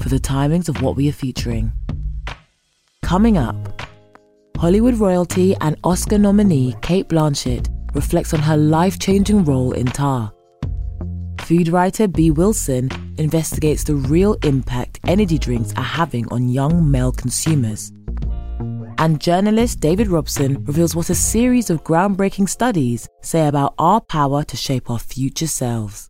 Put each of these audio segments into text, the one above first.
for the timings of what we are featuring. Coming up, Hollywood royalty and Oscar nominee Cate Blanchett reflects on her life changing role in Tár. Food writer Bee Wilson investigates the real impact energy drinks are having on young male consumers. And journalist David Robson reveals what a series of groundbreaking studies say about our power to shape our future selves.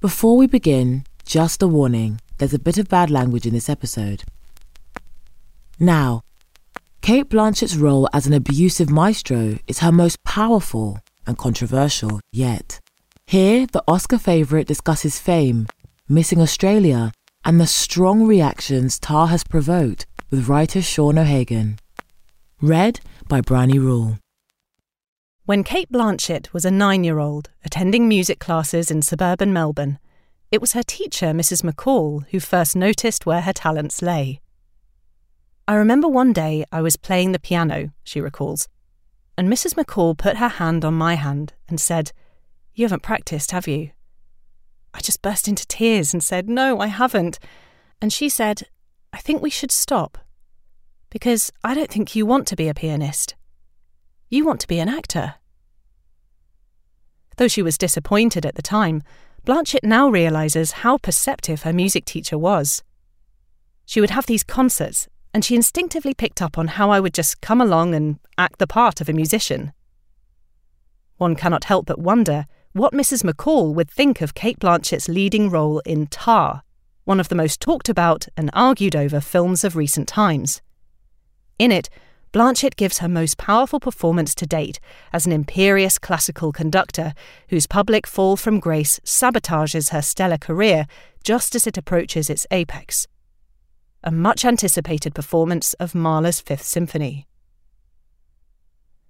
Before we begin, just a warning there's a bit of bad language in this episode. Now, Cate Blanchett's role as an abusive maestro is her most powerful and controversial yet. Here, the Oscar favourite discusses fame, missing Australia, and the strong reactions Tár has provoked with writer Sean O'Hagan. Read by Bryony Rule. When Cate Blanchett was a nine year old attending music classes in suburban Melbourne, it was her teacher, Mrs. McCall, who first noticed where her talents lay. I remember one day I was playing the piano, she recalls, and Mrs. McCall put her hand on my hand and said, You haven't practiced, have you? I just burst into tears and said, No, I haven't. And she said, I think we should stop. Because I don't think you want to be a pianist. You want to be an actor. Though she was disappointed at the time, Blanchett now realises how perceptive her music teacher was. She would have these concerts, and she instinctively picked up on how I would just come along and act the part of a musician. One cannot help but wonder what Mrs. McCall would think of Cate Blanchett's leading role in Tár, one of the most talked about and argued over films of recent times. In it, Blanchett gives her most powerful performance to date as an imperious classical conductor whose public fall from grace sabotages her stellar career just as it approaches its apex. A much anticipated performance of Mahler's Fifth Symphony.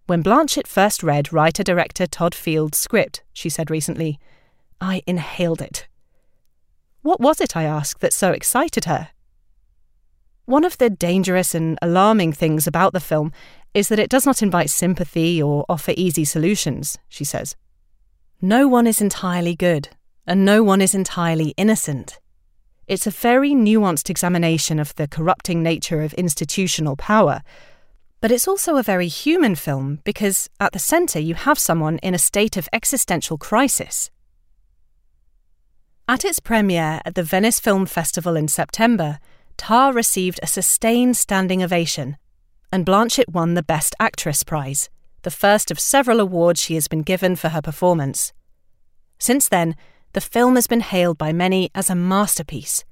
When Blanchett first read writer director Todd Field's script, she said recently, I inhaled it. What was it, I asked, that so excited her? One of the dangerous and alarming things about the film is that it does not invite sympathy or offer easy solutions, she says. No one is entirely good, and no one is entirely innocent. It's a very nuanced examination of the corrupting nature of institutional power but it's also a very human film because at the centre you have someone in a state of existential crisis. At its premiere at the Venice Film Festival in September, Tár received a sustained standing ovation, and Blanchett won the Best Actress prize, the first of several awards she has been given for her performance. Since then, the film has been hailed by many as a masterpiece,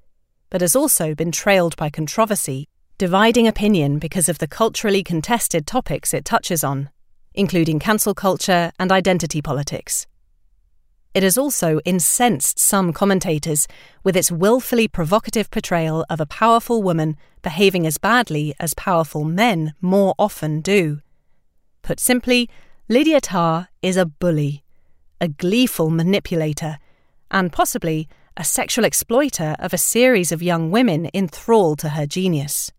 but has also been trailed by controversy dividing opinion because of the culturally contested topics it touches on, including cancel culture and identity politics. It has also incensed some commentators with its willfully provocative portrayal of a powerful woman behaving as badly as powerful men more often do. Put simply, Lydia Tár is a bully, a gleeful manipulator, and possibly a sexual exploiter of a series of young women enthralled to her genius.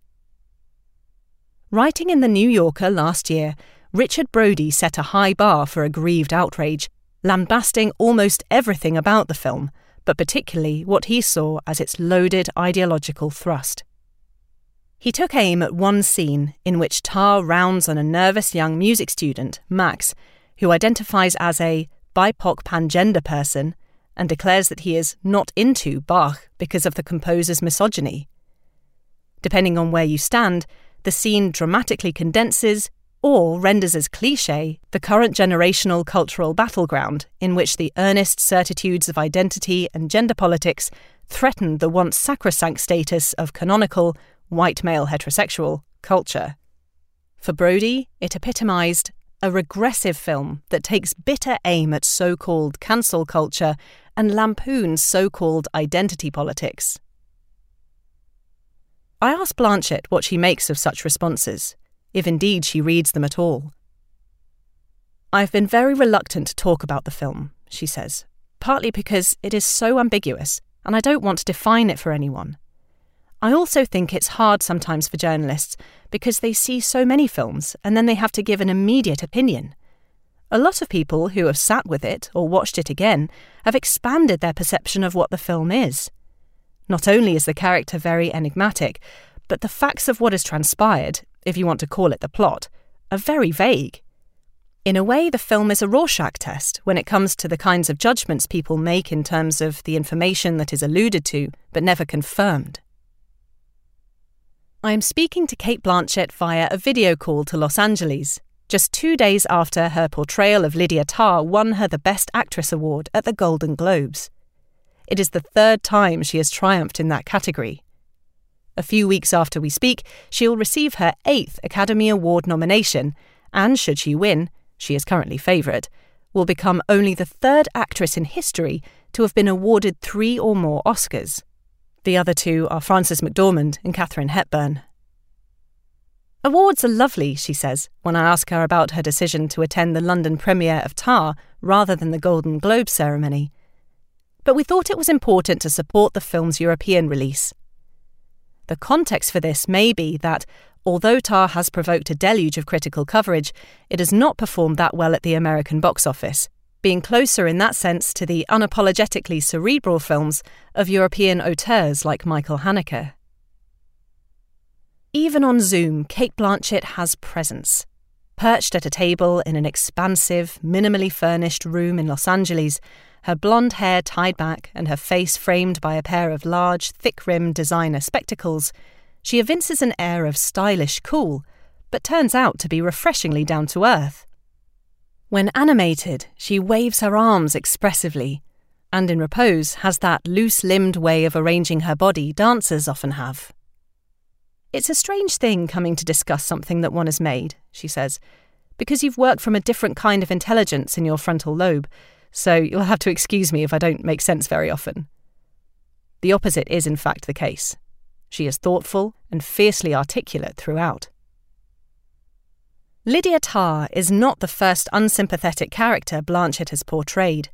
Writing in The New Yorker last year, Richard Brody set a high bar for aggrieved outrage, lambasting almost everything about the film, but particularly what he saw as its loaded ideological thrust. He took aim at one scene in which Tár rounds on a nervous young music student, Max, who identifies as a BIPOC pangender person and declares that he is not into Bach because of the composer's misogyny. Depending on where you stand, the scene dramatically condenses or renders as cliche the current generational cultural battleground in which the earnest certitudes of identity and gender politics threaten the once sacrosanct status of canonical, white male heterosexual culture. For Brody, it epitomized a regressive film that takes bitter aim at so called cancel culture and lampoons so called identity politics. I ask Blanchett what she makes of such responses, if indeed she reads them at all. I've been very reluctant to talk about the film, she says, partly because it is so ambiguous and I don't want to define it for anyone. I also think it's hard sometimes for journalists because they see so many films and then they have to give an immediate opinion. A lot of people who have sat with it or watched it again have expanded their perception of what the film is. Not only is the character very enigmatic, but the facts of what has transpired, if you want to call it the plot, are very vague. In a way, the film is a Rorschach test when it comes to the kinds of judgments people make in terms of the information that is alluded to but never confirmed. I am speaking to Cate Blanchett via a video call to Los Angeles, just two days after her portrayal of Lydia Tár won her the Best Actress award at the Golden Globes. It is the third time she has triumphed in that category. A few weeks after we speak, she'll receive her eighth Academy Award nomination, and should she win, she is currently favourite, will become only the third actress in history to have been awarded three or more Oscars. The other two are Frances McDormand and Katharine Hepburn. Awards are lovely, she says, when I ask her about her decision to attend the London premiere of Tár rather than the Golden Globe ceremony but we thought it was important to support the film's European release. The context for this may be that, although Tár has provoked a deluge of critical coverage, it has not performed that well at the American box office, being closer in that sense to the unapologetically cerebral films of European auteurs like Michael Haneke. Even on Zoom, Cate Blanchett has presence. Perched at a table in an expansive, minimally furnished room in Los Angeles, her blonde hair tied back and her face framed by a pair of large, thick rimmed designer spectacles, she evinces an air of stylish cool, but turns out to be refreshingly down to earth. When animated, she waves her arms expressively, and in repose has that loose limbed way of arranging her body dancers often have. It's a strange thing coming to discuss something that one has made, she says, because you've worked from a different kind of intelligence in your frontal lobe so you'll have to excuse me if I don't make sense very often. The opposite is, in fact, the case. She is thoughtful and fiercely articulate throughout. Lydia Tár is not the first unsympathetic character Blanchett has portrayed.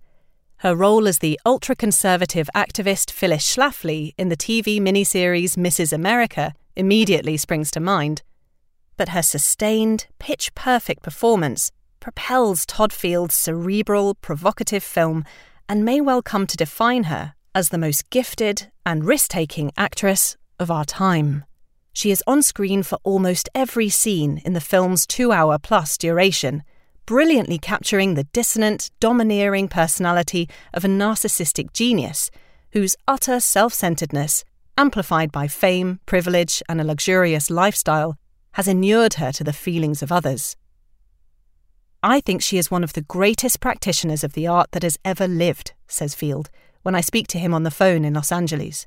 Her role as the ultra conservative activist Phyllis Schlafly in the TV miniseries Mrs. America immediately springs to mind. But her sustained, pitch perfect performance propels Todd Field's cerebral, provocative film and may well come to define her as the most gifted and risk taking actress of our time. She is on screen for almost every scene in the film's two hour plus duration, brilliantly capturing the dissonant, domineering personality of a narcissistic genius whose utter self centeredness, amplified by fame, privilege, and a luxurious lifestyle, has inured her to the feelings of others. I think she is one of the greatest practitioners of the art that has ever lived, says Field, when I speak to him on the phone in Los Angeles.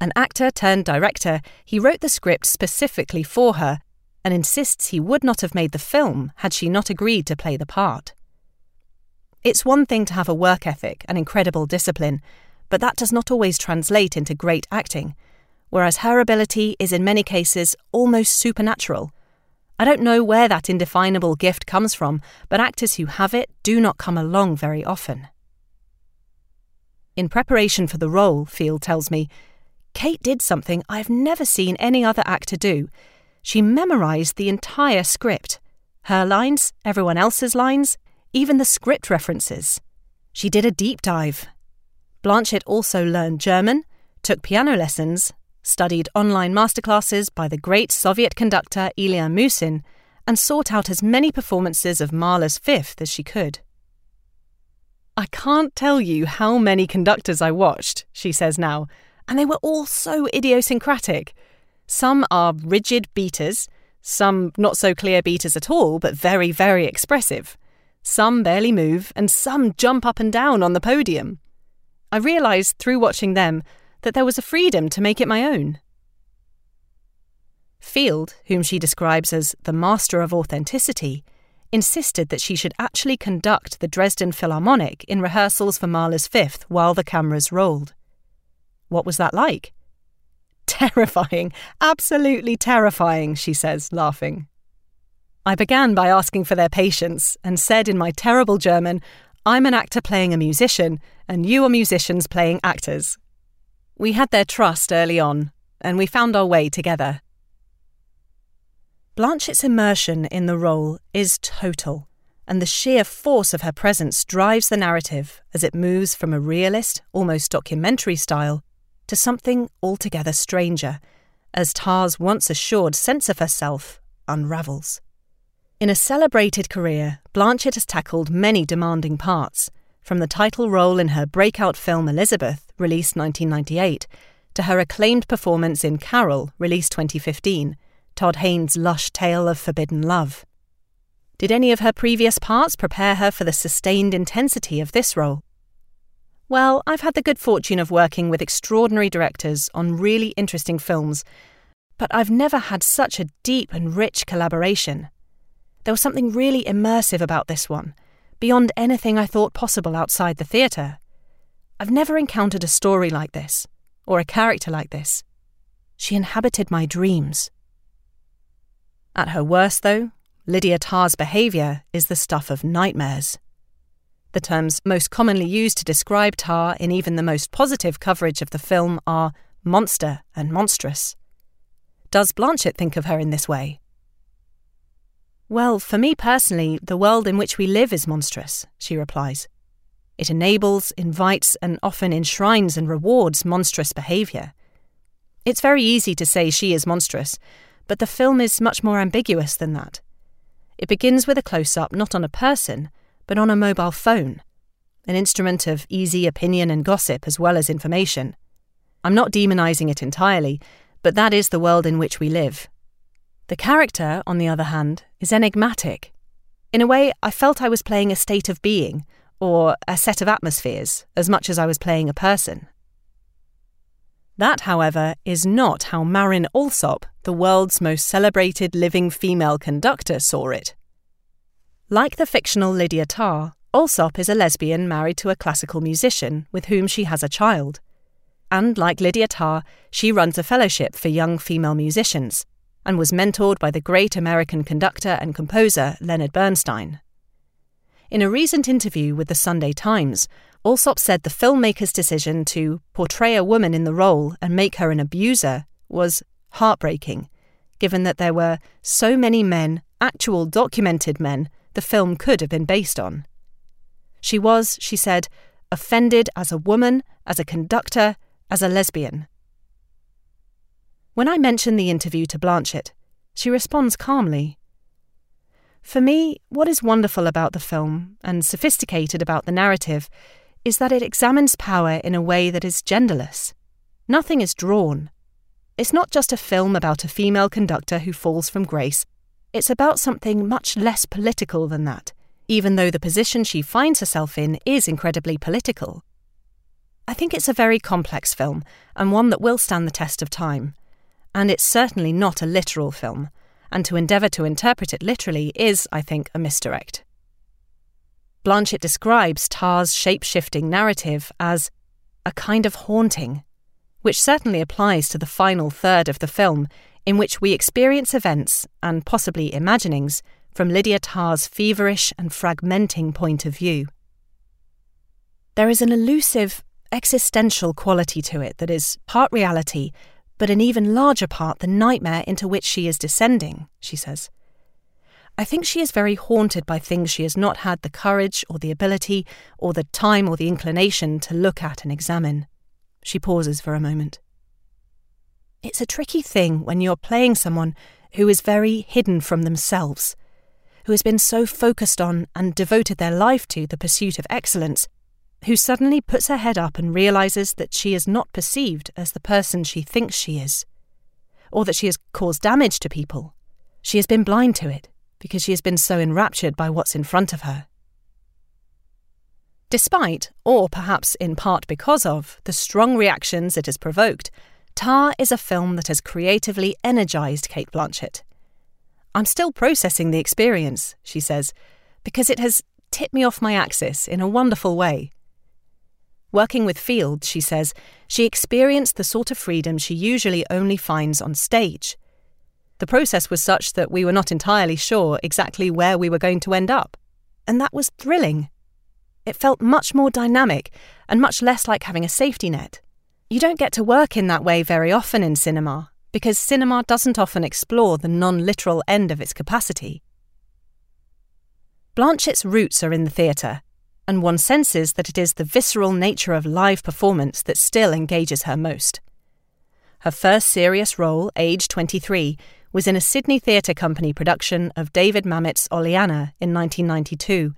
An actor turned director, he wrote the script specifically for her and insists he would not have made the film had she not agreed to play the part. It's one thing to have a work ethic and incredible discipline, but that does not always translate into great acting, whereas her ability is in many cases almost supernatural I don't know where that indefinable gift comes from, but actors who have it do not come along very often. In preparation for the role, Field tells me, Kate did something I've never seen any other actor do. She memorised the entire script her lines, everyone else's lines, even the script references. She did a deep dive. Blanchett also learned German, took piano lessons, studied online masterclasses by the great Soviet conductor Ilya Musin, and sought out as many performances of Mahler's Fifth as she could. I can't tell you how many conductors I watched, she says now, and they were all so idiosyncratic. Some are rigid beaters, some not so clear beaters at all, but very, very expressive. Some barely move, and some jump up and down on the podium. I realised through watching them that there was a freedom to make it my own. Field, whom she describes as the master of authenticity, insisted that she should actually conduct the Dresden Philharmonic in rehearsals for Mahler's Fifth while the cameras rolled. What was that like? Terrifying, absolutely terrifying, she says, laughing. I began by asking for their patience and said in my terrible German, I'm an actor playing a musician, and you are musicians playing actors. We had their trust early on, and we found our way together. Blanchett's immersion in the role is total, and the sheer force of her presence drives the narrative as it moves from a realist, almost documentary style to something altogether stranger, as Tár's once assured sense of herself unravels. In a celebrated career, Blanchett has tackled many demanding parts, from the title role in her breakout film Elizabeth, released 1998, to her acclaimed performance in Carol, released 2015, Todd Haynes' lush tale of forbidden love. Did any of her previous parts prepare her for the sustained intensity of this role? Well, I've had the good fortune of working with extraordinary directors on really interesting films, but I've never had such a deep and rich collaboration. There was something really immersive about this one, beyond anything I thought possible outside the theatre. I've never encountered a story like this, or a character like this. She inhabited my dreams. At her worst, though, Lydia Tár's behaviour is the stuff of nightmares. The terms most commonly used to describe Tár in even the most positive coverage of the film are monster and monstrous. Does Blanchett think of her in this way? Well, for me personally, the world in which we live is monstrous, she replies. It enables, invites, and often enshrines and rewards monstrous behaviour. It's very easy to say she is monstrous, but the film is much more ambiguous than that. It begins with a close up not on a person, but on a mobile phone, an instrument of easy opinion and gossip as well as information. I'm not demonising it entirely, but that is the world in which we live. The character, on the other hand, is enigmatic. In a way, I felt I was playing a state of being, or a set of atmospheres, as much as I was playing a person. That, however, is not how Marin Alsop, the world's most celebrated living female conductor, saw it. Like the fictional Lydia Tár, Alsop is a lesbian married to a classical musician with whom she has a child. And like Lydia Tár, she runs a fellowship for young female musicians and was mentored by the great American conductor and composer Leonard Bernstein. In a recent interview with the Sunday Times, Alsop said the filmmaker's decision to portray a woman in the role and make her an abuser was heartbreaking, given that there were so many men, actual documented men, the film could have been based on. She was, she said, offended as a woman, as a conductor, as a lesbian. When I mention the interview to Blanchett, she responds calmly. For me, what is wonderful about the film, and sophisticated about the narrative, is that it examines power in a way that is genderless. Nothing is drawn. It's not just a film about a female conductor who falls from grace it's about something much less political than that, even though the position she finds herself in is incredibly political. I think it's a very complex film, and one that will stand the test of time. And it's certainly not a literal film, and to endeavour to interpret it literally is, I think, a misdirect. Blanchett describes Tár's shape shifting narrative as a kind of haunting, which certainly applies to the final third of the film, in which we experience events and possibly imaginings from Lydia Tár's feverish and fragmenting point of view. There is an elusive existential quality to it that is part reality, but an even larger part the nightmare into which she is descending, she says. I think she is very haunted by things she has not had the courage or the ability or the time or the inclination to look at and examine. She pauses for a moment. It's a tricky thing when you're playing someone who is very hidden from themselves, who has been so focused on and devoted their life to the pursuit of excellence, who suddenly puts her head up and realizes that she is not perceived as the person she thinks she is, or that she has caused damage to people. She has been blind to it because she has been so enraptured by what's in front of her. Despite, or perhaps in part because of, the strong reactions it has provoked, Tár is a film that has creatively energized Cate Blanchett. I'm still processing the experience, she says, because it has tipped me off my axis in a wonderful way. Working with Field, she says, she experienced the sort of freedom she usually only finds on stage. The process was such that we were not entirely sure exactly where we were going to end up, and that was thrilling. It felt much more dynamic and much less like having a safety net. You don't get to work in that way very often in cinema, because cinema doesn't often explore the non literal end of its capacity. Blanchett's roots are in the theatre, and one senses that it is the visceral nature of live performance that still engages her most. Her first serious role, age 23, was in a Sydney Theatre Company production of David Mamet's Oleanna in 1992,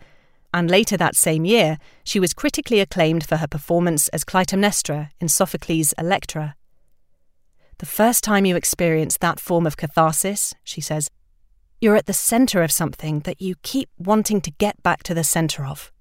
and later that same year, she was critically acclaimed for her performance as Clytemnestra in Sophocles' Electra. The first time you experience that form of catharsis, she says, you're at the centre of something that you keep wanting to get back to the centre of.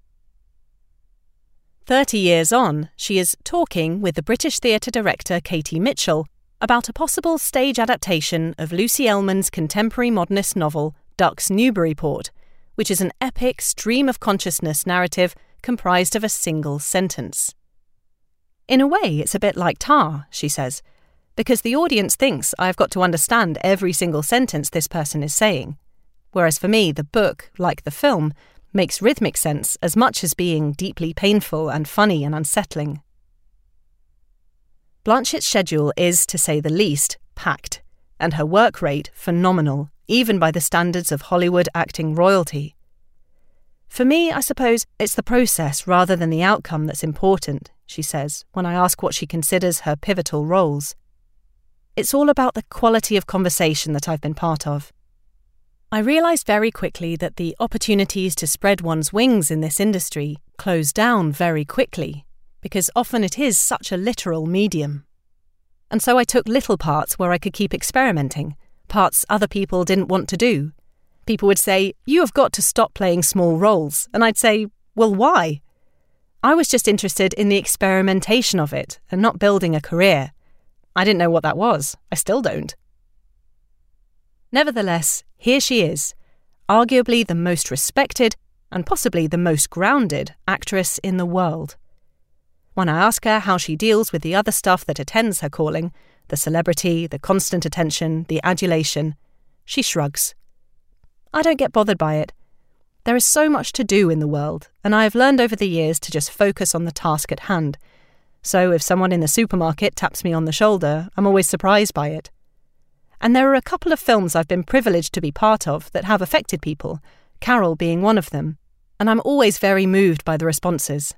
Thirty years on, she is talking with the British theatre director Katie Mitchell about a possible stage adaptation of Lucy Ellmann's contemporary modernist novel Ducks Newburyport, which is an epic stream of consciousness narrative comprised of a single sentence. In a way, it's a bit like Tár, she says, because the audience thinks I've got to understand every single sentence this person is saying. Whereas for me, the book, like the film, makes rhythmic sense as much as being deeply painful and funny and unsettling. Blanchett's schedule is, to say the least, packed, and her work rate phenomenal, even by the standards of Hollywood acting royalty. For me, I suppose it's the process rather than the outcome that's important, she says, when I ask what she considers her pivotal roles. It's all about the quality of conversation that I've been part of. I realised very quickly that the opportunities to spread one's wings in this industry close down very quickly, because often it is such a literal medium. And so I took little parts where I could keep experimenting, parts other people didn't want to do. People would say, You have got to stop playing small roles. And I'd say, Well, why? I was just interested in the experimentation of it and not building a career. I didn't know what that was. I still don't. Nevertheless, here she is, arguably the most respected and possibly the most grounded actress in the world. When I ask her how she deals with the other stuff that attends her calling the celebrity, the constant attention, the adulation she shrugs. I don't get bothered by it. There is so much to do in the world, and I have learned over the years to just focus on the task at hand. So if someone in the supermarket taps me on the shoulder, I'm always surprised by it. And there are a couple of films I've been privileged to be part of that have affected people, Carol being one of them, and I'm always very moved by the responses.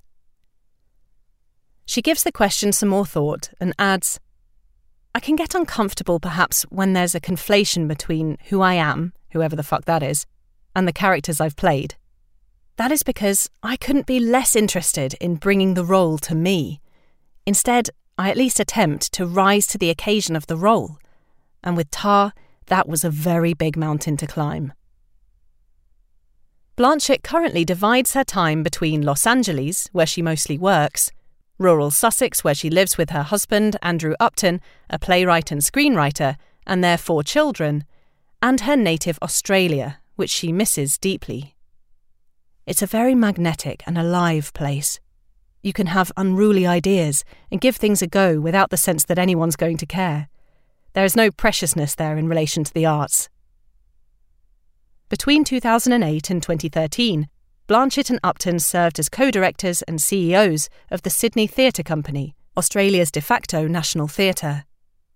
She gives the question some more thought and adds I can get uncomfortable perhaps when there's a conflation between who I am, whoever the fuck that is, and the characters I've played. That is because I couldn't be less interested in bringing the role to me. Instead, I at least attempt to rise to the occasion of the role and with Tár, that was a very big mountain to climb. Blanchett currently divides her time between Los Angeles, where she mostly works, rural Sussex, where she lives with her husband, Andrew Upton, a playwright and screenwriter, and their four children, and her native Australia, which she misses deeply. It's a very magnetic and alive place. You can have unruly ideas and give things a go without the sense that anyone's going to care. There is no preciousness there in relation to the arts. Between 2008 and 2013, Blanchett and Upton served as co directors and CEOs of the Sydney Theatre Company, Australia's de facto national theatre.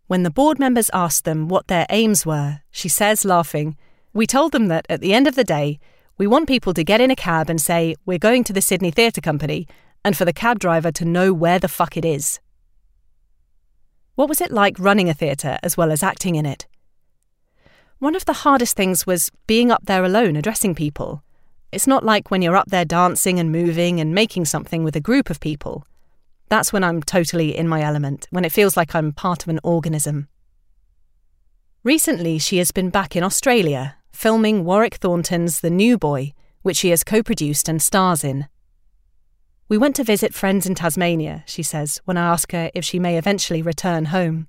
When the board members asked them what their aims were, she says, laughing, We told them that at the end of the day, we want people to get in a cab and say, We're going to the Sydney Theatre Company, and for the cab driver to know where the fuck it is. What was it like running a theatre as well as acting in it? One of the hardest things was being up there alone addressing people. It's not like when you're up there dancing and moving and making something with a group of people. That's when I'm totally in my element, when it feels like I'm part of an organism. Recently, she has been back in Australia, filming Warwick Thornton's The New Boy, which she has co produced and stars in. We went to visit friends in Tasmania, she says, when I ask her if she may eventually return home.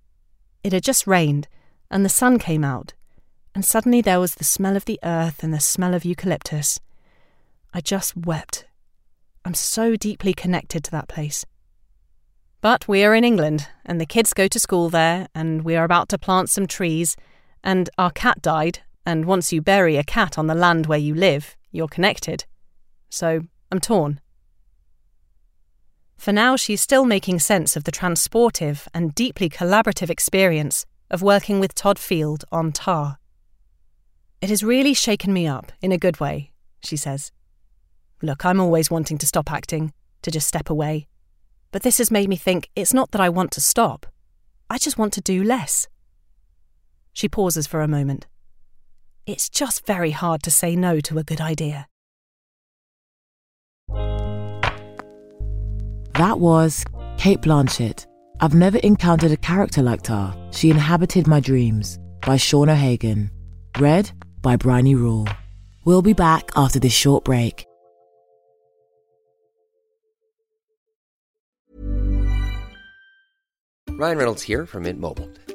It had just rained, and the sun came out, and suddenly there was the smell of the earth and the smell of eucalyptus. I just wept. I'm so deeply connected to that place. But we are in England, and the kids go to school there, and we are about to plant some trees, and our cat died, and once you bury a cat on the land where you live, you're connected. So I'm torn. For now, she's still making sense of the transportive and deeply collaborative experience of working with Todd Field on Tár. It has really shaken me up in a good way, she says. Look, I'm always wanting to stop acting, to just step away. But this has made me think it's not that I want to stop, I just want to do less. She pauses for a moment. It's just very hard to say no to a good idea. That was Cate Blanchett. I've never encountered a character like Tár. She inhabited my dreams by Sean O'Hagan. Read by Bryony Rule. We'll be back after this short break. Ryan Reynolds here from Mint Mobile.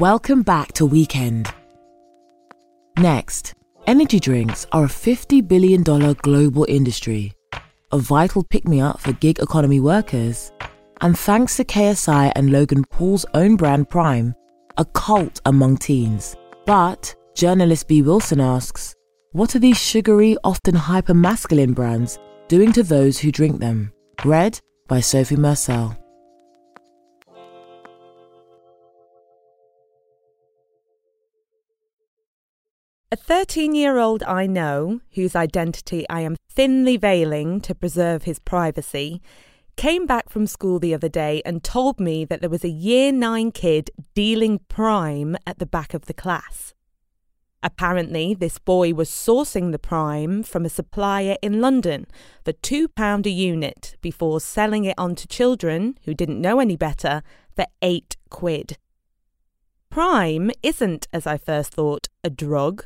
Welcome back to Weekend. Next, energy drinks are a $50 billion global industry, a vital pick me up for gig economy workers, and thanks to KSI and Logan Paul's own brand Prime, a cult among teens. But, journalist Bee Wilson asks, what are these sugary, often hyper masculine brands doing to those who drink them? Read by Sophie Marcel. A 13 year old I know, whose identity I am thinly veiling to preserve his privacy, came back from school the other day and told me that there was a year 9 kid dealing prime at the back of the class. Apparently, this boy was sourcing the prime from a supplier in London for £2 a unit before selling it on to children who didn't know any better for 8 quid. Prime isn't, as I first thought, a drug,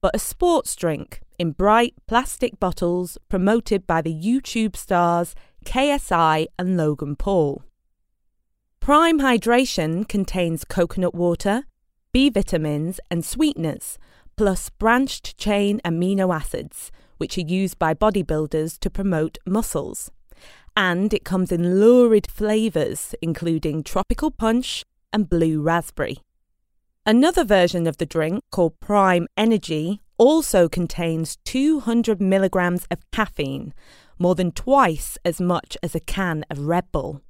but a sports drink in bright plastic bottles promoted by the YouTube stars KSI and Logan Paul. Prime Hydration contains coconut water, B vitamins, and sweeteners, plus branched chain amino acids, which are used by bodybuilders to promote muscles. And it comes in lurid flavours, including tropical punch and blue raspberry. Another version of the drink, called Prime Energy, also contains 200 milligrams of caffeine, more than twice as much as a can of Red Bull.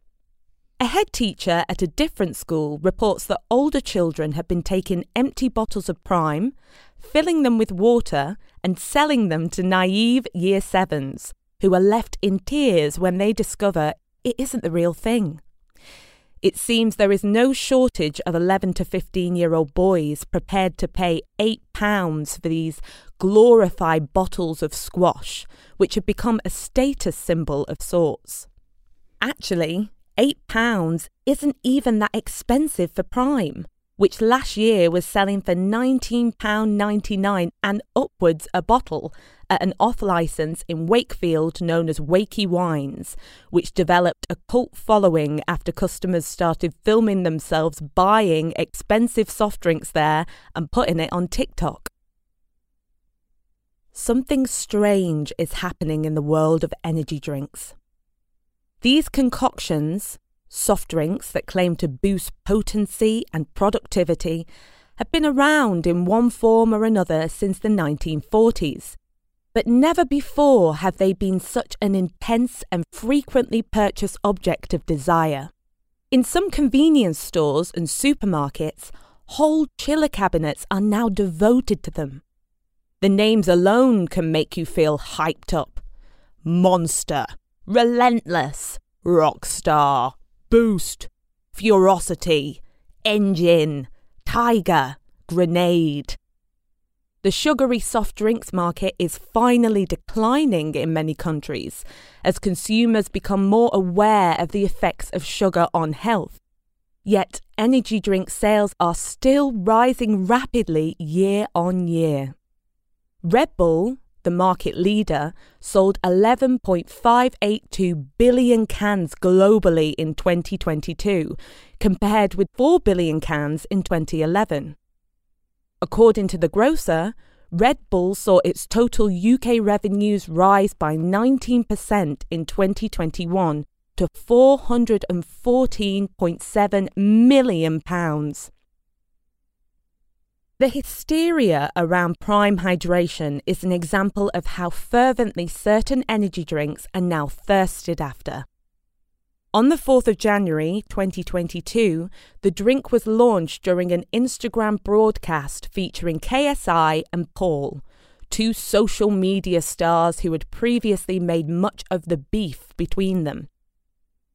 A head teacher at a different school reports that older children have been taking empty bottles of Prime, filling them with water and selling them to naive year sevens who are left in tears when they discover it isn't the real thing. It seems there is no shortage of 11 to 15 year old boys prepared to pay £8 for these glorified bottles of squash, which have become a status symbol of sorts. Actually, £8 isn't even that expensive for Prime, which last year was selling for £19.99 and upwards a bottle at an off licence in Wakefield known as Wakey Wines, which developed a cult following after customers started filming themselves buying expensive soft drinks there and putting it on TikTok. Something strange is happening in the world of energy drinks. These concoctions, soft drinks that claim to boost potency and productivity, have been around in one form or another since the 1940s. But never before have they been such an intense and frequently purchased object of desire. In some convenience stores and supermarkets, whole chiller cabinets are now devoted to them. The names alone can make you feel hyped up. Monster, Relentless, Rockstar, Boost, Furosity, Engine, Tiger, Grenade. The sugary soft drinks market is finally declining in many countries as consumers become more aware of the effects of sugar on health. Yet, energy drink sales are still rising rapidly year on year. Red Bull, the market leader, sold 11.582 billion cans globally in 2022, compared with 4 billion cans in 2011. According to the grocer, Red Bull saw its total UK revenues rise by 19% in 2021 to £414.7 million. The hysteria around prime hydration is an example of how fervently certain energy drinks are now thirsted after. On the 4th of January 2022, the drink was launched during an Instagram broadcast featuring KSI and Paul, two social media stars who had previously made much of the beef between them.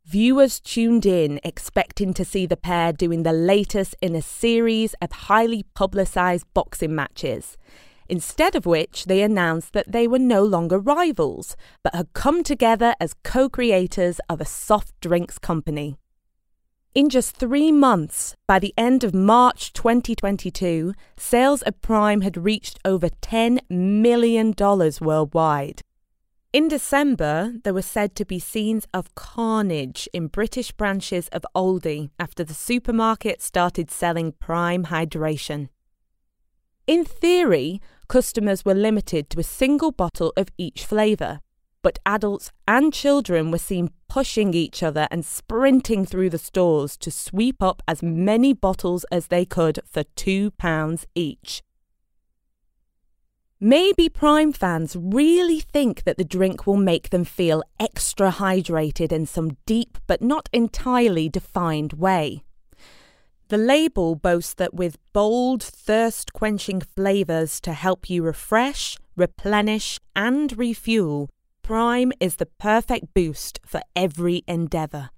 Viewers tuned in expecting to see the pair doing the latest in a series of highly publicised boxing matches, instead of which they announced that they were no longer rivals, but had come together as co creators of a soft drinks company. In just three months, by the end of March 2022, sales of Prime had reached over $10 million worldwide. In December, there were said to be scenes of carnage in British branches of Aldi after the supermarket started selling prime hydration. In theory, customers were limited to a single bottle of each flavour, but adults and children were seen pushing each other and sprinting through the stores to sweep up as many bottles as they could for £2 each. Maybe Prime fans really think that the drink will make them feel extra hydrated in some deep but not entirely defined way. The label boasts that with bold, thirst quenching flavours to help you refresh, replenish, and refuel, Prime is the perfect boost for every endeavour.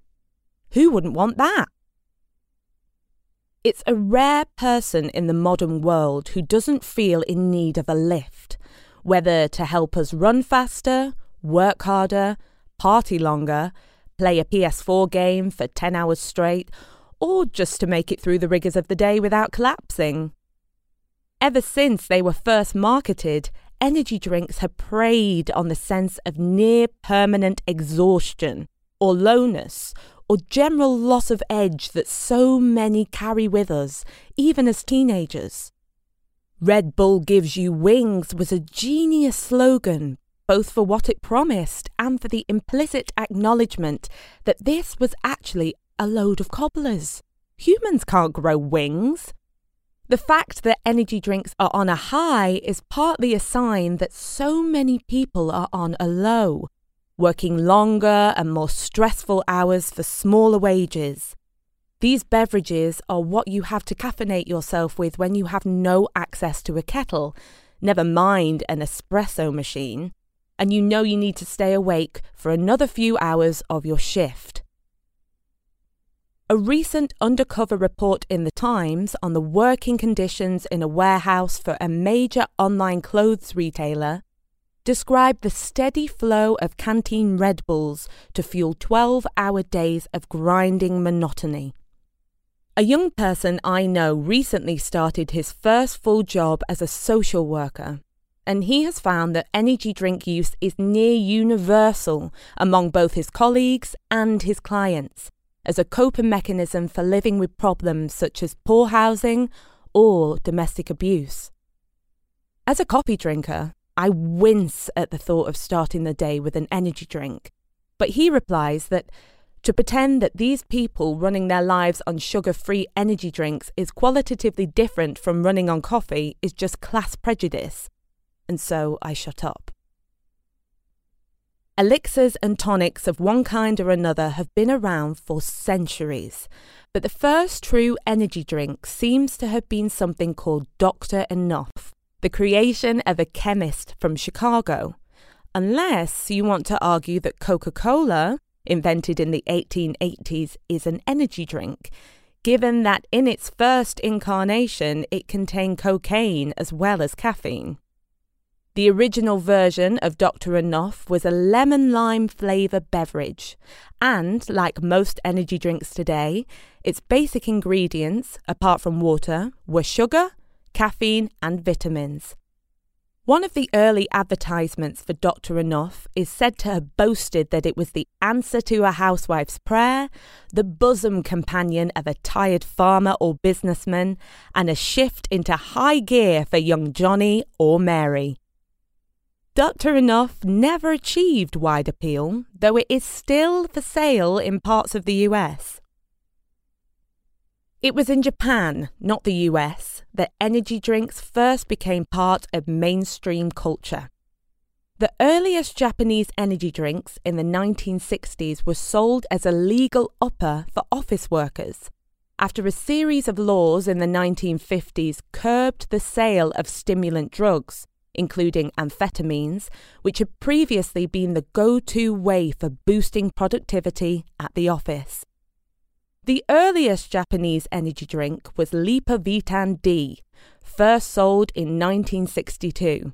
Who wouldn't want that? It's a rare person in the modern world who doesn't feel in need of a lift, whether to help us run faster, work harder, party longer, play a PS4 game for 10 hours straight, or just to make it through the rigours of the day without collapsing. Ever since they were first marketed, energy drinks have preyed on the sense of near permanent exhaustion, or lowness, or general loss of edge that so many carry with us, even as teenagers. Red Bull gives you wings was a genius slogan, both for what it promised and for the implicit acknowledgement that this was actually a load of cobblers. Humans can't grow wings. The fact that energy drinks are on a high is partly a sign that so many people are on a low working longer and more stressful hours for smaller wages. These beverages are what you have to caffeinate yourself with when you have no access to a kettle, never mind an espresso machine, and you know you need to stay awake for another few hours of your shift. A recent undercover report in The Times on the working conditions in a warehouse for a major online clothes retailer described the steady flow of canteen Red Bulls to fuel 12 hour days of grinding monotony. A young person I know recently started his first full job as a social worker, and he has found that energy drink use is near universal among both his colleagues and his clients as a coping mechanism for living with problems such as poor housing or domestic abuse. As a coffee drinker, I wince at the thought of starting the day with an energy drink. But he replies that to pretend that these people running their lives on sugar free energy drinks is qualitatively different from running on coffee is just class prejudice. And so I shut up. Elixirs and tonics of one kind or another have been around for centuries, but the first true energy drink seems to have been something called Dr. Enuf, the creation of a chemist from Chicago. Unless you want to argue that Coca Cola, invented in the 1880s, is an energy drink, given that in its first incarnation it contained cocaine as well as caffeine. The original version of Dr. Enuf was a lemon lime flavour beverage, and like most energy drinks today, its basic ingredients, apart from water, were sugar, caffeine, and vitamins. One of the early advertisements for Dr. Enuf is said to have boasted that it was the answer to a housewife's prayer, the bosom companion of a tired farmer or businessman, and a shift into high gear for young Johnny or Mary. Dr. Enuf never achieved wide appeal, though it is still for sale in parts of the US. It was in Japan, not the US, that energy drinks first became part of mainstream culture. The earliest Japanese energy drinks in the 1960s were sold as a legal upper for office workers. After a series of laws in the 1950s curbed the sale of stimulant drugs, including amphetamines, which had previously been the go to way for boosting productivity at the office. The earliest Japanese energy drink was Lipovitan D, first sold in 1962.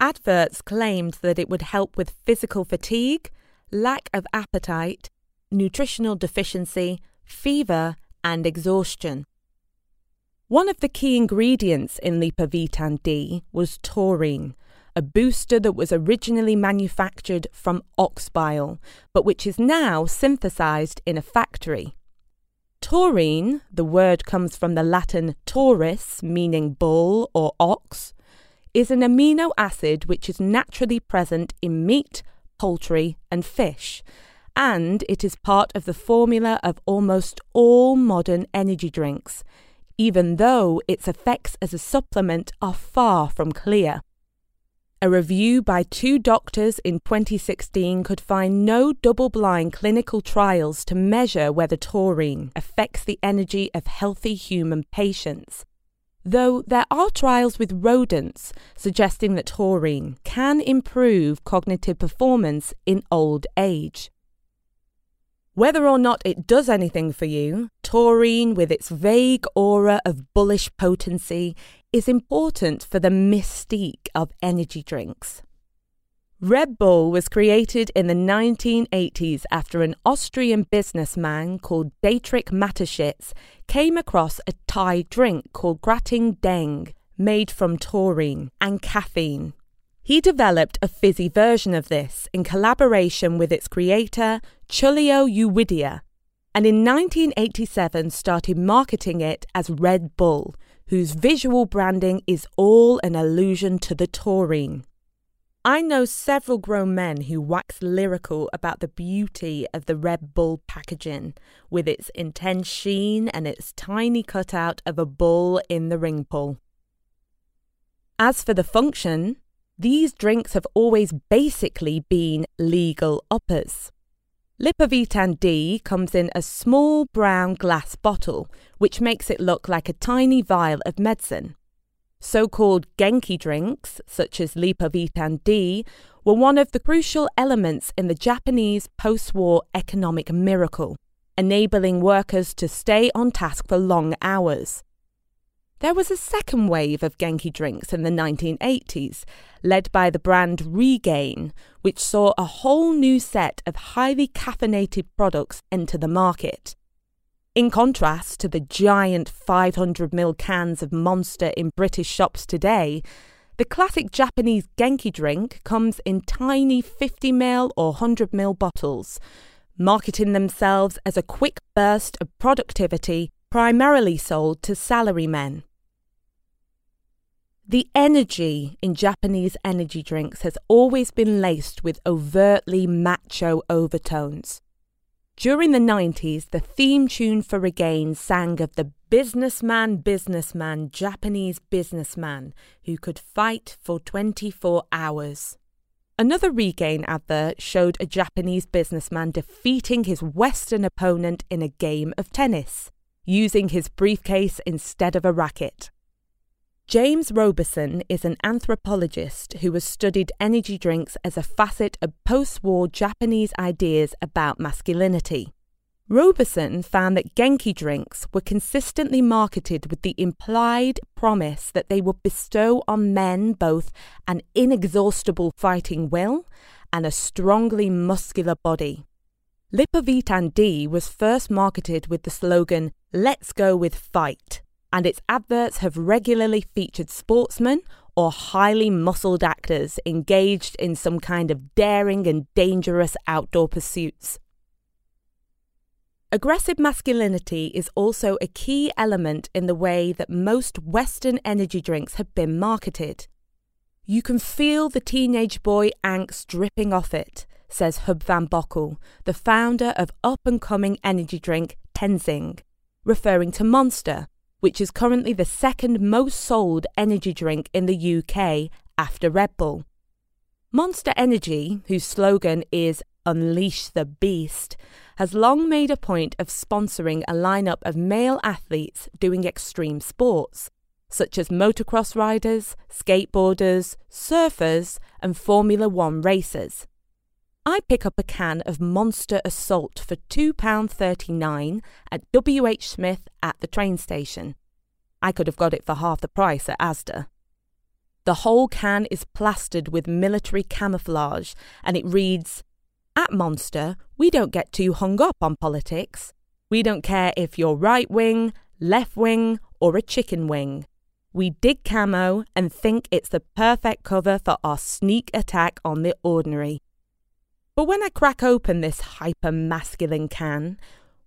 Adverts claimed that it would help with physical fatigue, lack of appetite, nutritional deficiency, fever, and exhaustion. One of the key ingredients in Lipovitan D was taurine, a booster that was originally manufactured from ox bile, but which is now synthesized in a factory. Taurine, the word comes from the Latin taurus, meaning bull or ox, is an amino acid which is naturally present in meat, poultry, and fish, and it is part of the formula of almost all modern energy drinks, even though its effects as a supplement are far from clear. A review by two doctors in 2016 could find no double blind clinical trials to measure whether taurine affects the energy of healthy human patients. Though there are trials with rodents suggesting that taurine can improve cognitive performance in old age. Whether or not it does anything for you, taurine, with its vague aura of bullish potency, is important for the mystique of energy drinks. Red Bull was created in the 1980s after an Austrian businessman called Dietrich Mateschitz came across a Thai drink called Krating Daeng, made from taurine and caffeine. He developed a fizzy version of this in collaboration with its creator, Chaleo Yoovidhya, and in 1987 started marketing it as Red Bull, whose visual branding is all an allusion to the taurine. I know several grown men who wax lyrical about the beauty of the Red Bull packaging, with its intense sheen and its tiny cutout of a bull in the ring pull. As for the function, these drinks have always basically been legal uppers. Lipovitan D comes in a small brown glass bottle, which makes it look like a tiny vial of medicine. So called Genki drinks, such as Lipovitan D, were one of the crucial elements in the Japanese post war economic miracle, enabling workers to stay on task for long hours. There was a second wave of Genki drinks in the 1980s, led by the brand Regain, which saw a whole new set of highly caffeinated products enter the market. In contrast to the giant 500ml cans of Monster in British shops today, the classic Japanese Genki drink comes in tiny 50ml or 100ml bottles, marketing themselves as a quick burst of productivity primarily sold to salarymen. The energy in Japanese energy drinks has always been laced with overtly macho overtones. During the 90s, the theme tune for Regain sang of the businessman, businessman, Japanese businessman who could fight for 24 hours. Another Regain advert showed a Japanese businessman defeating his Western opponent in a game of tennis, using his briefcase instead of a racket. James Roberson is an anthropologist who has studied energy drinks as a facet of post war Japanese ideas about masculinity. Roberson found that Genki drinks were consistently marketed with the implied promise that they would bestow on men both an inexhaustible fighting will and a strongly muscular body. Lipovitan D was first marketed with the slogan, Let's go with fight and its adverts have regularly featured sportsmen or highly muscled actors engaged in some kind of daring and dangerous outdoor pursuits. Aggressive masculinity is also a key element in the way that most Western energy drinks have been marketed. You can feel the teenage boy angst dripping off it, says Hub van Bokkel, the founder of up and coming energy drink Tenzing, referring to Monster, which is currently the second most sold energy drink in the UK after Red Bull. Monster Energy, whose slogan is Unleash the Beast, has long made a point of sponsoring a lineup of male athletes doing extreme sports, such as motocross riders, skateboarders, surfers, and Formula One racers. I pick up a can of Monster Assault for £2.39 at WH Smith at the train station. I could have got it for half the price at Asda. The whole can is plastered with military camouflage and it reads At Monster, we don't get too hung up on politics. We don't care if you're right wing, left wing, or a chicken wing. We dig camo and think it's the perfect cover for our sneak attack on the ordinary. But when I crack open this hyper masculine can,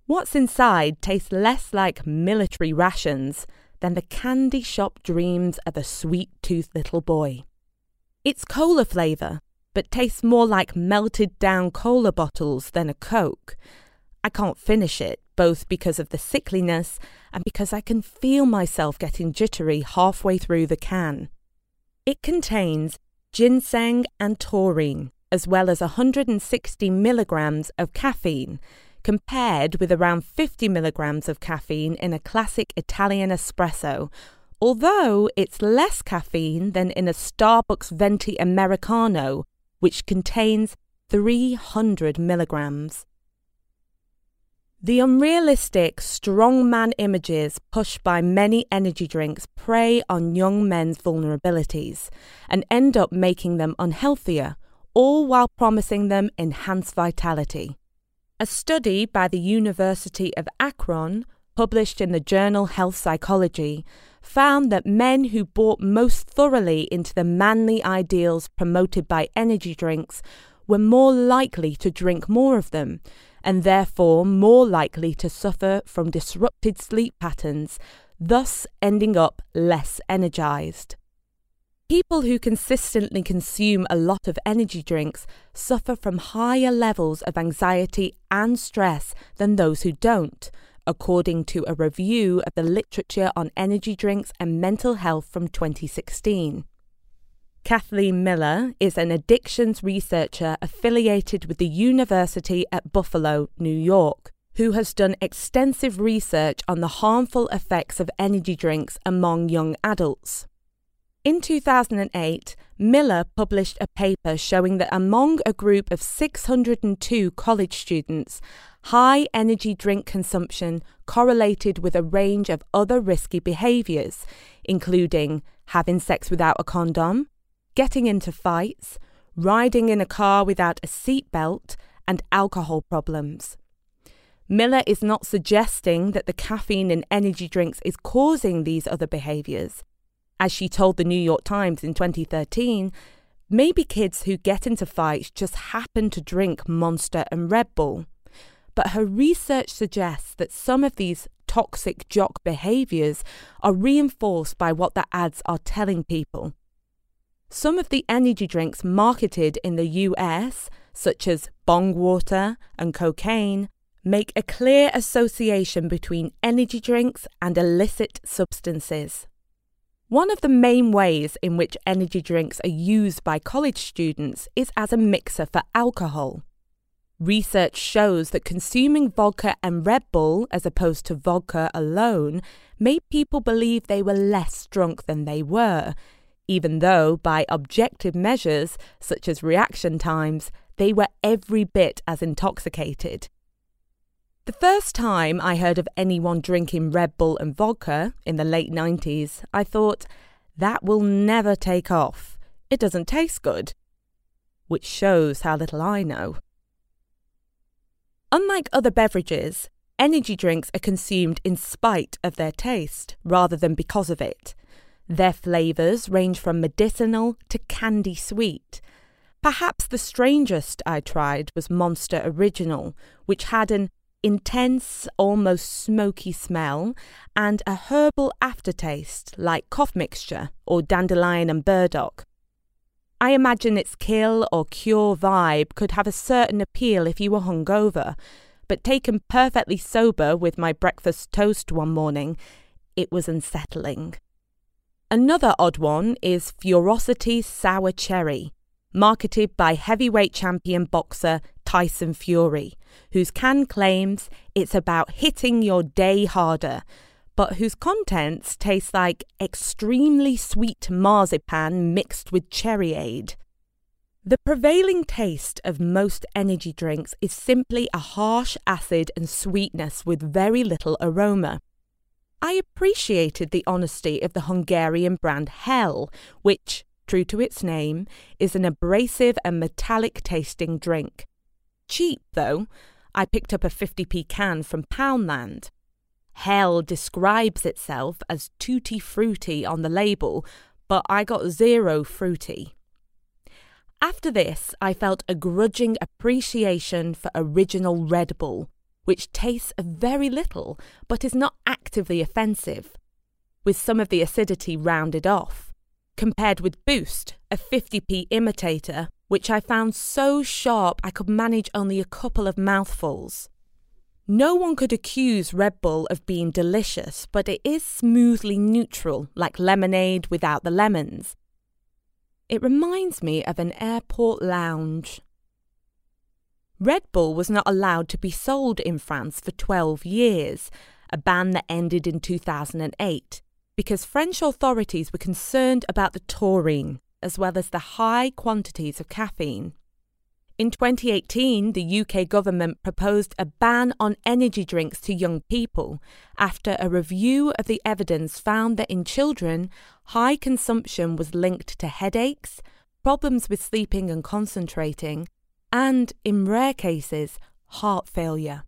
what's inside tastes less like military rations than the candy shop dreams of a sweet toothed little boy. It's cola flavour, but tastes more like melted down cola bottles than a Coke. I can't finish it, both because of the sickliness and because I can feel myself getting jittery halfway through the can. It contains ginseng and taurine, as well as 160 milligrams of caffeine, compared with around 50 milligrams of caffeine in a classic Italian espresso, although it's less caffeine than in a Starbucks Venti Americano, which contains 300 milligrams. The unrealistic strongman images pushed by many energy drinks prey on young men's vulnerabilities and end up making them unhealthier all while promising them enhanced vitality. A study by the University of Akron, published in the journal Health Psychology, found that men who bought most thoroughly into the manly ideals promoted by energy drinks were more likely to drink more of them, and therefore more likely to suffer from disrupted sleep patterns, thus ending up less energized. People who consistently consume a lot of energy drinks suffer from higher levels of anxiety and stress than those who don't, according to a review of the literature on energy drinks and mental health from 2016. Kathleen Miller is an addictions researcher affiliated with the University at Buffalo, New York, who has done extensive research on the harmful effects of energy drinks among young adults. In 2008, Miller published a paper showing that among a group of 602 college students, high energy drink consumption correlated with a range of other risky behaviours, including having sex without a condom, getting into fights, riding in a car without a seatbelt, and alcohol problems. Miller is not suggesting that the caffeine in energy drinks is causing these other behaviours. As she told the New York Times in 2013, maybe kids who get into fights just happen to drink Monster and Red Bull. But her research suggests that some of these toxic jock behaviours are reinforced by what the ads are telling people. Some of the energy drinks marketed in the US, such as bong water and cocaine, make a clear association between energy drinks and illicit substances. One of the main ways in which energy drinks are used by college students is as a mixer for alcohol. Research shows that consuming vodka and Red Bull as opposed to vodka alone made people believe they were less drunk than they were, even though, by objective measures such as reaction times, they were every bit as intoxicated. The first time I heard of anyone drinking Red Bull and vodka in the late 90s, I thought, that will never take off. It doesn't taste good. Which shows how little I know. Unlike other beverages, energy drinks are consumed in spite of their taste rather than because of it. Their flavours range from medicinal to candy sweet. Perhaps the strangest I tried was Monster Original, which had an intense, almost smoky smell and a herbal aftertaste like cough mixture or dandelion and burdock. I imagine its kill or cure vibe could have a certain appeal if you were hungover, but taken perfectly sober with my breakfast toast one morning, it was unsettling. Another odd one is Furocity Sour Cherry, marketed by heavyweight champion boxer Tyson Fury, whose can claims it's about hitting your day harder, but whose contents taste like extremely sweet marzipan mixed with cherryade. The prevailing taste of most energy drinks is simply a harsh acid and sweetness with very little aroma. I appreciated the honesty of the Hungarian brand Hell, which, true to its name, is an abrasive and metallic tasting drink. Cheap, though. I picked up a 50p can from Poundland. Hell describes itself as tutti frutti on the label, but I got zero fruity. After this, I felt a grudging appreciation for original Red Bull, which tastes very little but is not actively offensive, with some of the acidity rounded off, compared with Boost, a 50p imitator, which I found so sharp I could manage only a couple of mouthfuls. No one could accuse Red Bull of being delicious, but it is smoothly neutral, like lemonade without the lemons. It reminds me of an airport lounge. Red Bull was not allowed to be sold in France for 12 years, a ban that ended in 2008, because French authorities were concerned about the taurine, as well as the high quantities of caffeine. In 2018, the UK government proposed a ban on energy drinks to young people after a review of the evidence found that in children, high consumption was linked to headaches, problems with sleeping and concentrating, and, in rare cases, heart failure.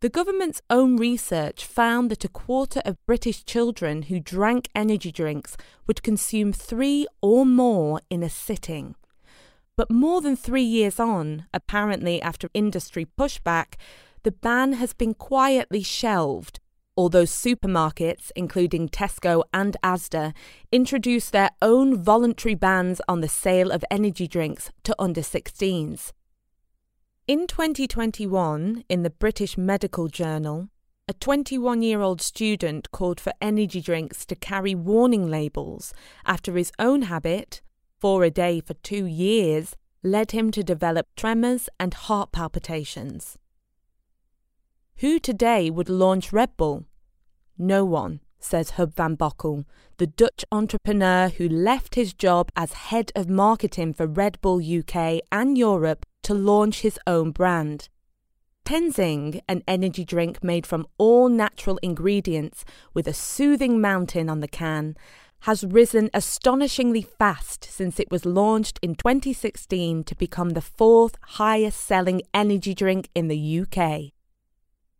The government's own research found that a quarter of British children who drank energy drinks would consume three or more in a sitting. But more than three years on, apparently after industry pushback, the ban has been quietly shelved although supermarkets, including Tesco and Asda, introduced their own voluntary bans on the sale of energy drinks to under 16s. In 2021, in the British Medical Journal, a 21 year old student called for energy drinks to carry warning labels after his own habit, four a day for two years, led him to develop tremors and heart palpitations. Who today would launch Red Bull? No one, says Hub van Bokkel, the Dutch entrepreneur who left his job as head of marketing for Red Bull UK and Europe to launch his own brand. Tenzing, an energy drink made from all natural ingredients with a soothing mountain on the can, has risen astonishingly fast since it was launched in 2016 to become the fourth highest selling energy drink in the UK.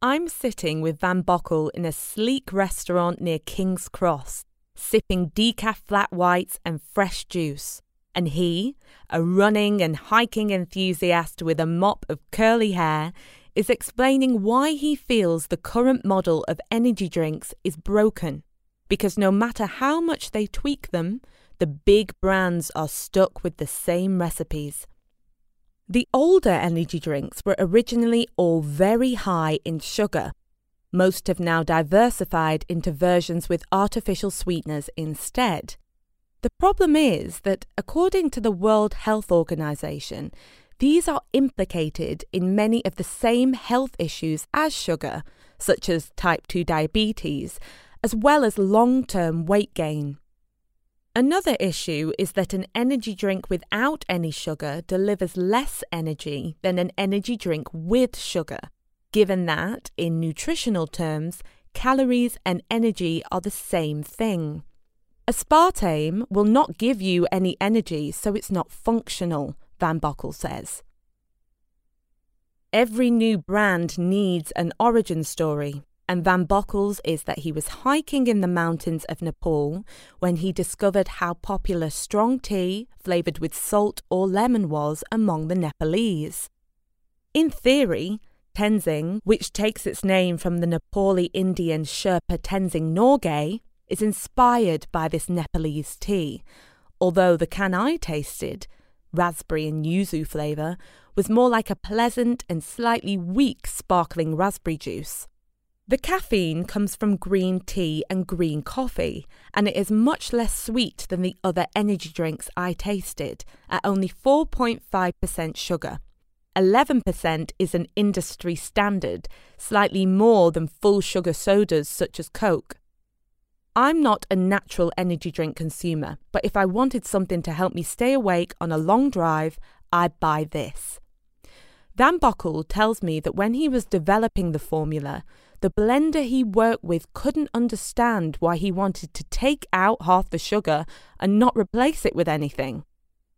I'm sitting with Van Bokkel in a sleek restaurant near King's Cross, sipping decaf flat whites and fresh juice. And he, a running and hiking enthusiast with a mop of curly hair, is explaining why he feels the current model of energy drinks is broken. Because no matter how much they tweak them, the big brands are stuck with the same recipes. The older energy drinks were originally all very high in sugar. Most have now diversified into versions with artificial sweeteners instead. The problem is that, according to the World Health Organization, these are implicated in many of the same health issues as sugar, such as type 2 diabetes, as well as long term weight gain. Another issue is that an energy drink without any sugar delivers less energy than an energy drink with sugar, given that, in nutritional terms, calories and energy are the same thing. Aspartame will not give you any energy, so it's not functional, Van Bokkel says. Every new brand needs an origin story, and Van Bokkel's is that he was hiking in the mountains of Nepal when he discovered how popular strong tea flavoured with salt or lemon was among the Nepalese. In theory, Tenzing, which takes its name from the Nepali Indian Sherpa Tenzing Norgay, is inspired by this Nepalese tea, although the can I tasted, raspberry and yuzu flavour, was more like a pleasant and slightly weak sparkling raspberry juice. The caffeine comes from green tea and green coffee, and it is much less sweet than the other energy drinks I tasted, at only 4.5% sugar. 11% is an industry standard, slightly more than full sugar sodas such as Coke. I'm not a natural energy drink consumer, but if I wanted something to help me stay awake on a long drive, I'd buy this. Van Bokkel tells me that when he was developing the formula, the blender he worked with couldn't understand why he wanted to take out half the sugar and not replace it with anything.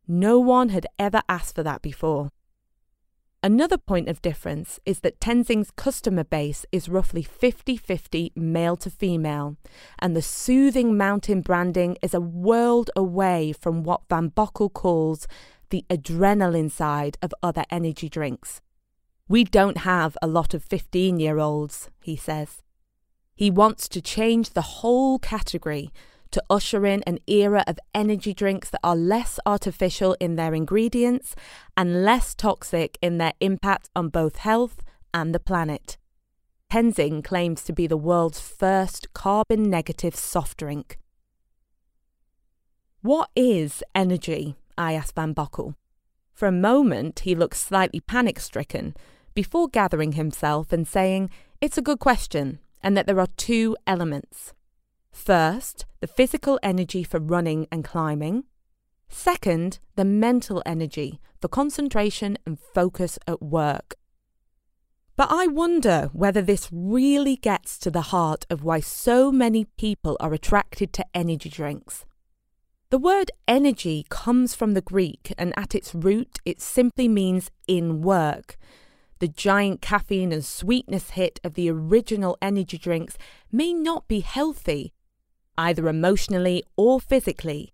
No one had ever asked for that before. Another point of difference is that Tenzing's customer base is roughly 50 50 male to female, and the soothing mountain branding is a world away from what Van Bokkel calls the adrenaline side of other energy drinks. We don't have a lot of 15 year olds, he says. He wants to change the whole category to usher in an era of energy drinks that are less artificial in their ingredients and less toxic in their impact on both health and the planet. Tenzing claims to be the world's first carbon negative soft drink. What is energy? I asked Van Bokkel. For a moment, he looked slightly panic stricken, before gathering himself and saying, It's a good question, and that there are two elements. First, the physical energy for running and climbing. Second, the mental energy for concentration and focus at work. But I wonder whether this really gets to the heart of why so many people are attracted to energy drinks. The word energy comes from the Greek, and at its root, it simply means in work, the giant caffeine and sweetness hit of the original energy drinks may not be healthy, either emotionally or physically,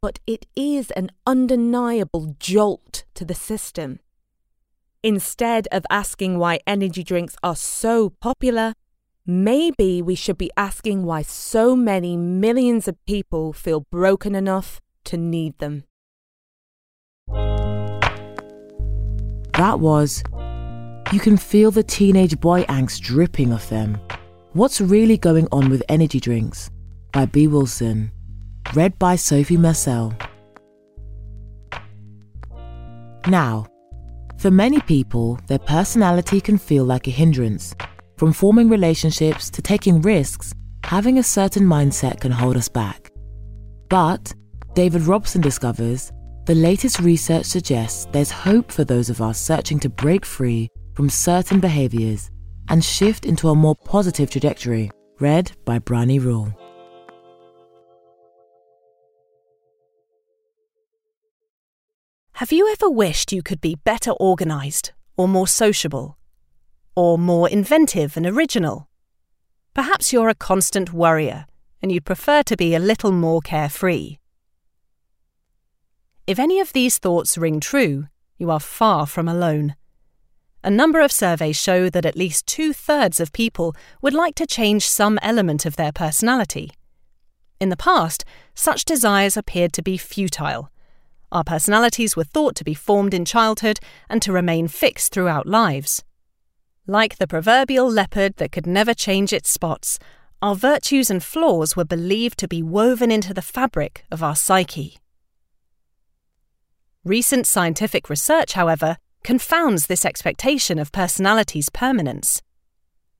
but it is an undeniable jolt to the system. Instead of asking why energy drinks are so popular, maybe we should be asking why so many millions of people feel broken enough to need them. That was you can feel the teenage boy angst dripping off them. What's really going on with energy drinks? By Bee Wilson. Read by Sophie Marcel. Now, for many people, their personality can feel like a hindrance. From forming relationships to taking risks, having a certain mindset can hold us back. But, David Robson discovers, the latest research suggests there's hope for those of us searching to break free from certain behaviors and shift into a more positive trajectory. Read by Bryony Rule. Have you ever wished you could be better organised, or more sociable, or more inventive and original? Perhaps you're a constant worrier and you'd prefer to be a little more carefree. If any of these thoughts ring true, you are far from alone. A number of surveys show that at least two thirds of people would like to change some element of their personality. In the past, such desires appeared to be futile our personalities were thought to be formed in childhood and to remain fixed throughout lives. Like the proverbial leopard that could never change its spots, our virtues and flaws were believed to be woven into the fabric of our psyche. Recent scientific research, however, confounds this expectation of personality's permanence.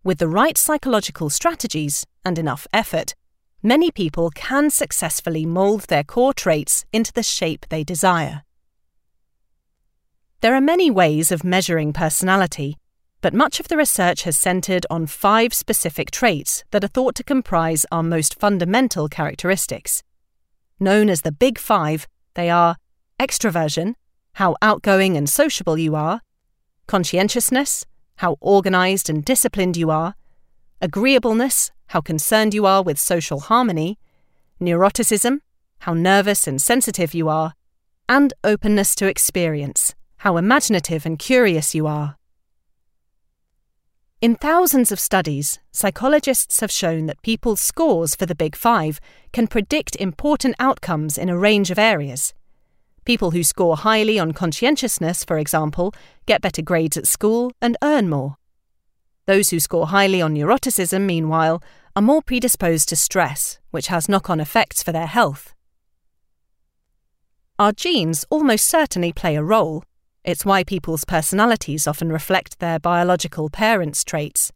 With the right psychological strategies and enough effort, many people can successfully mould their core traits into the shape they desire. There are many ways of measuring personality, but much of the research has centred on five specific traits that are thought to comprise our most fundamental characteristics. Known as the Big Five, they are extroversion, how outgoing and sociable you are, conscientiousness, how organised and disciplined you are, agreeableness, how concerned you are with social harmony, neuroticism, how nervous and sensitive you are, and openness to experience, how imaginative and curious you are. In thousands of studies, psychologists have shown that people's scores for the Big Five can predict important outcomes in a range of areas. People who score highly on conscientiousness, for example, get better grades at school and earn more. Those who score highly on neuroticism, meanwhile, are more predisposed to stress, which has knock on effects for their health. Our genes almost certainly play a role. It's why people's personalities often reflect their biological parents' traits,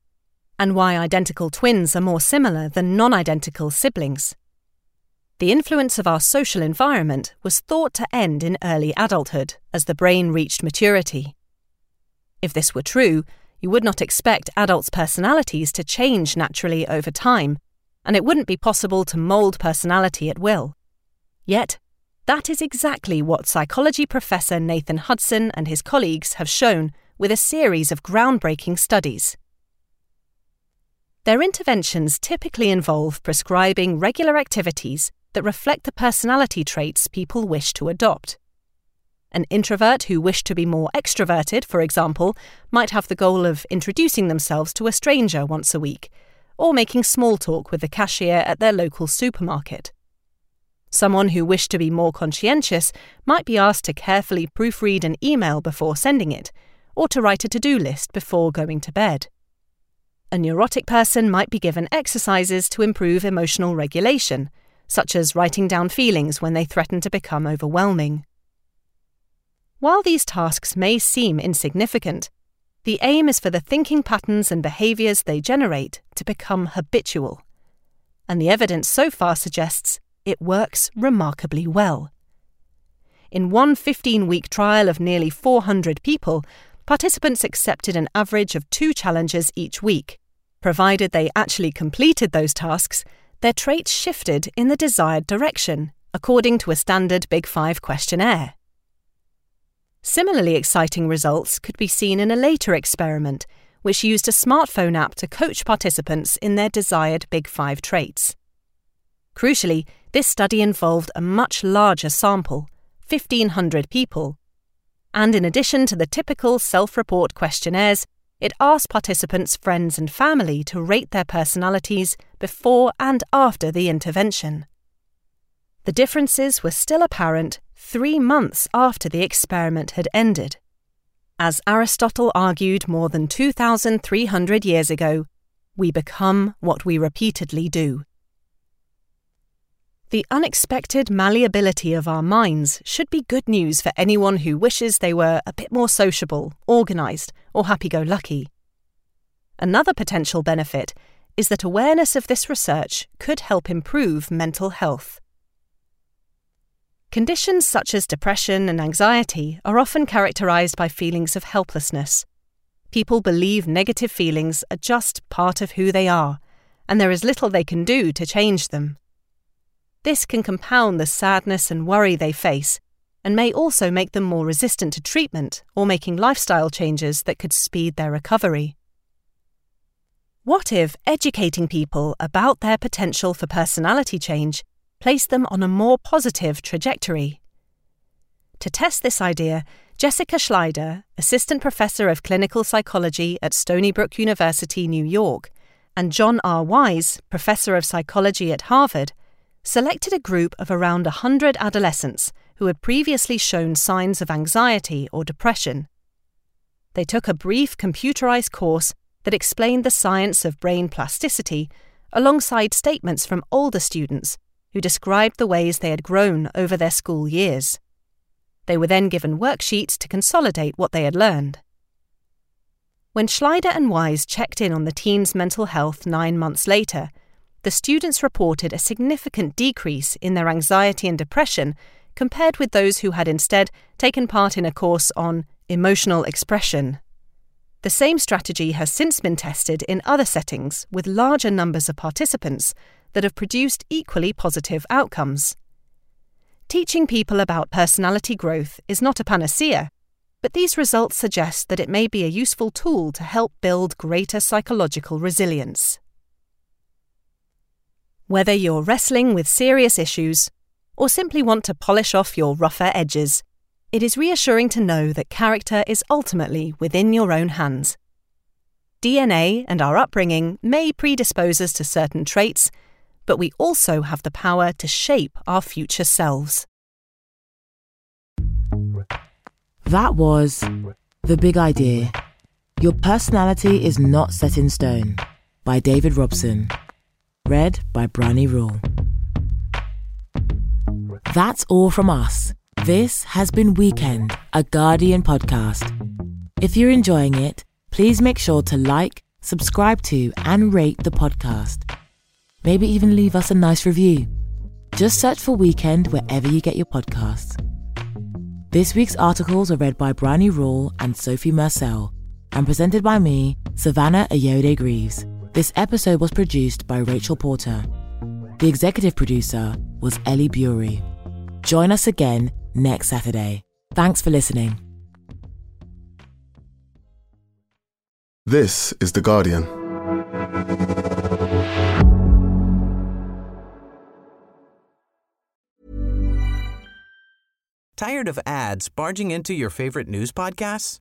and why identical twins are more similar than non identical siblings. The influence of our social environment was thought to end in early adulthood as the brain reached maturity. If this were true, you would not expect adults' personalities to change naturally over time, and it wouldn't be possible to mould personality at will. Yet, that is exactly what psychology professor Nathan Hudson and his colleagues have shown with a series of groundbreaking studies. Their interventions typically involve prescribing regular activities that reflect the personality traits people wish to adopt. An introvert who wished to be more extroverted, for example, might have the goal of introducing themselves to a stranger once a week, or making small talk with the cashier at their local supermarket. Someone who wished to be more conscientious might be asked to carefully proofread an email before sending it, or to write a to do list before going to bed. A neurotic person might be given exercises to improve emotional regulation, such as writing down feelings when they threaten to become overwhelming. While these tasks may seem insignificant, the aim is for the thinking patterns and behaviours they generate to become habitual. And the evidence so far suggests it works remarkably well. In one 15 week trial of nearly 400 people, participants accepted an average of two challenges each week. Provided they actually completed those tasks, their traits shifted in the desired direction, according to a standard Big Five questionnaire. Similarly exciting results could be seen in a later experiment, which used a smartphone app to coach participants in their desired Big Five traits. Crucially, this study involved a much larger sample 1,500 people. And in addition to the typical self report questionnaires, it asked participants' friends and family to rate their personalities before and after the intervention. The differences were still apparent three months after the experiment had ended. As Aristotle argued more than 2,300 years ago, we become what we repeatedly do. The unexpected malleability of our minds should be good news for anyone who wishes they were a bit more sociable, organised, or happy go lucky. Another potential benefit is that awareness of this research could help improve mental health. Conditions such as depression and anxiety are often characterized by feelings of helplessness. People believe negative feelings are just part of who they are, and there is little they can do to change them. This can compound the sadness and worry they face, and may also make them more resistant to treatment or making lifestyle changes that could speed their recovery. What if educating people about their potential for personality change placed them on a more positive trajectory? To test this idea, Jessica Schleider, Assistant Professor of Clinical Psychology at Stony Brook University, New York, and John R. Weisz, Professor of Psychology at Harvard, selected a group of around 100 adolescents who had previously shown signs of anxiety or depression. They took a brief computerized course that explained the science of brain plasticity alongside statements from older students who described the ways they had grown over their school years. They were then given worksheets to consolidate what they had learned. When Schleider and Weisz checked in on the teens' mental health nine months later, the students reported a significant decrease in their anxiety and depression compared with those who had instead taken part in a course on emotional expression. The same strategy has since been tested in other settings with larger numbers of participants that have produced equally positive outcomes. Teaching people about personality growth is not a panacea, but these results suggest that it may be a useful tool to help build greater psychological resilience. Whether you're wrestling with serious issues or simply want to polish off your rougher edges, it is reassuring to know that character is ultimately within your own hands. DNA and our upbringing may predispose us to certain traits, but we also have the power to shape our future selves. That was The Big Idea Your Personality is Not Set in Stone by David Robson. Read by Bryony Rule. That's all from us. This has been Weekend, a Guardian podcast. If you're enjoying it, please make sure to like, subscribe to, and rate the podcast. Maybe even leave us a nice review. Just search for Weekend wherever you get your podcasts. This week's articles are read by Bryony Rule and Sophie Marcel and presented by me, Savannah Ayoade Greaves. This episode was produced by Rachel Porter. The executive producer was Ellie Bury. Join us again next Saturday. Thanks for listening. This is The Guardian. Tired of ads barging into your favorite news podcasts?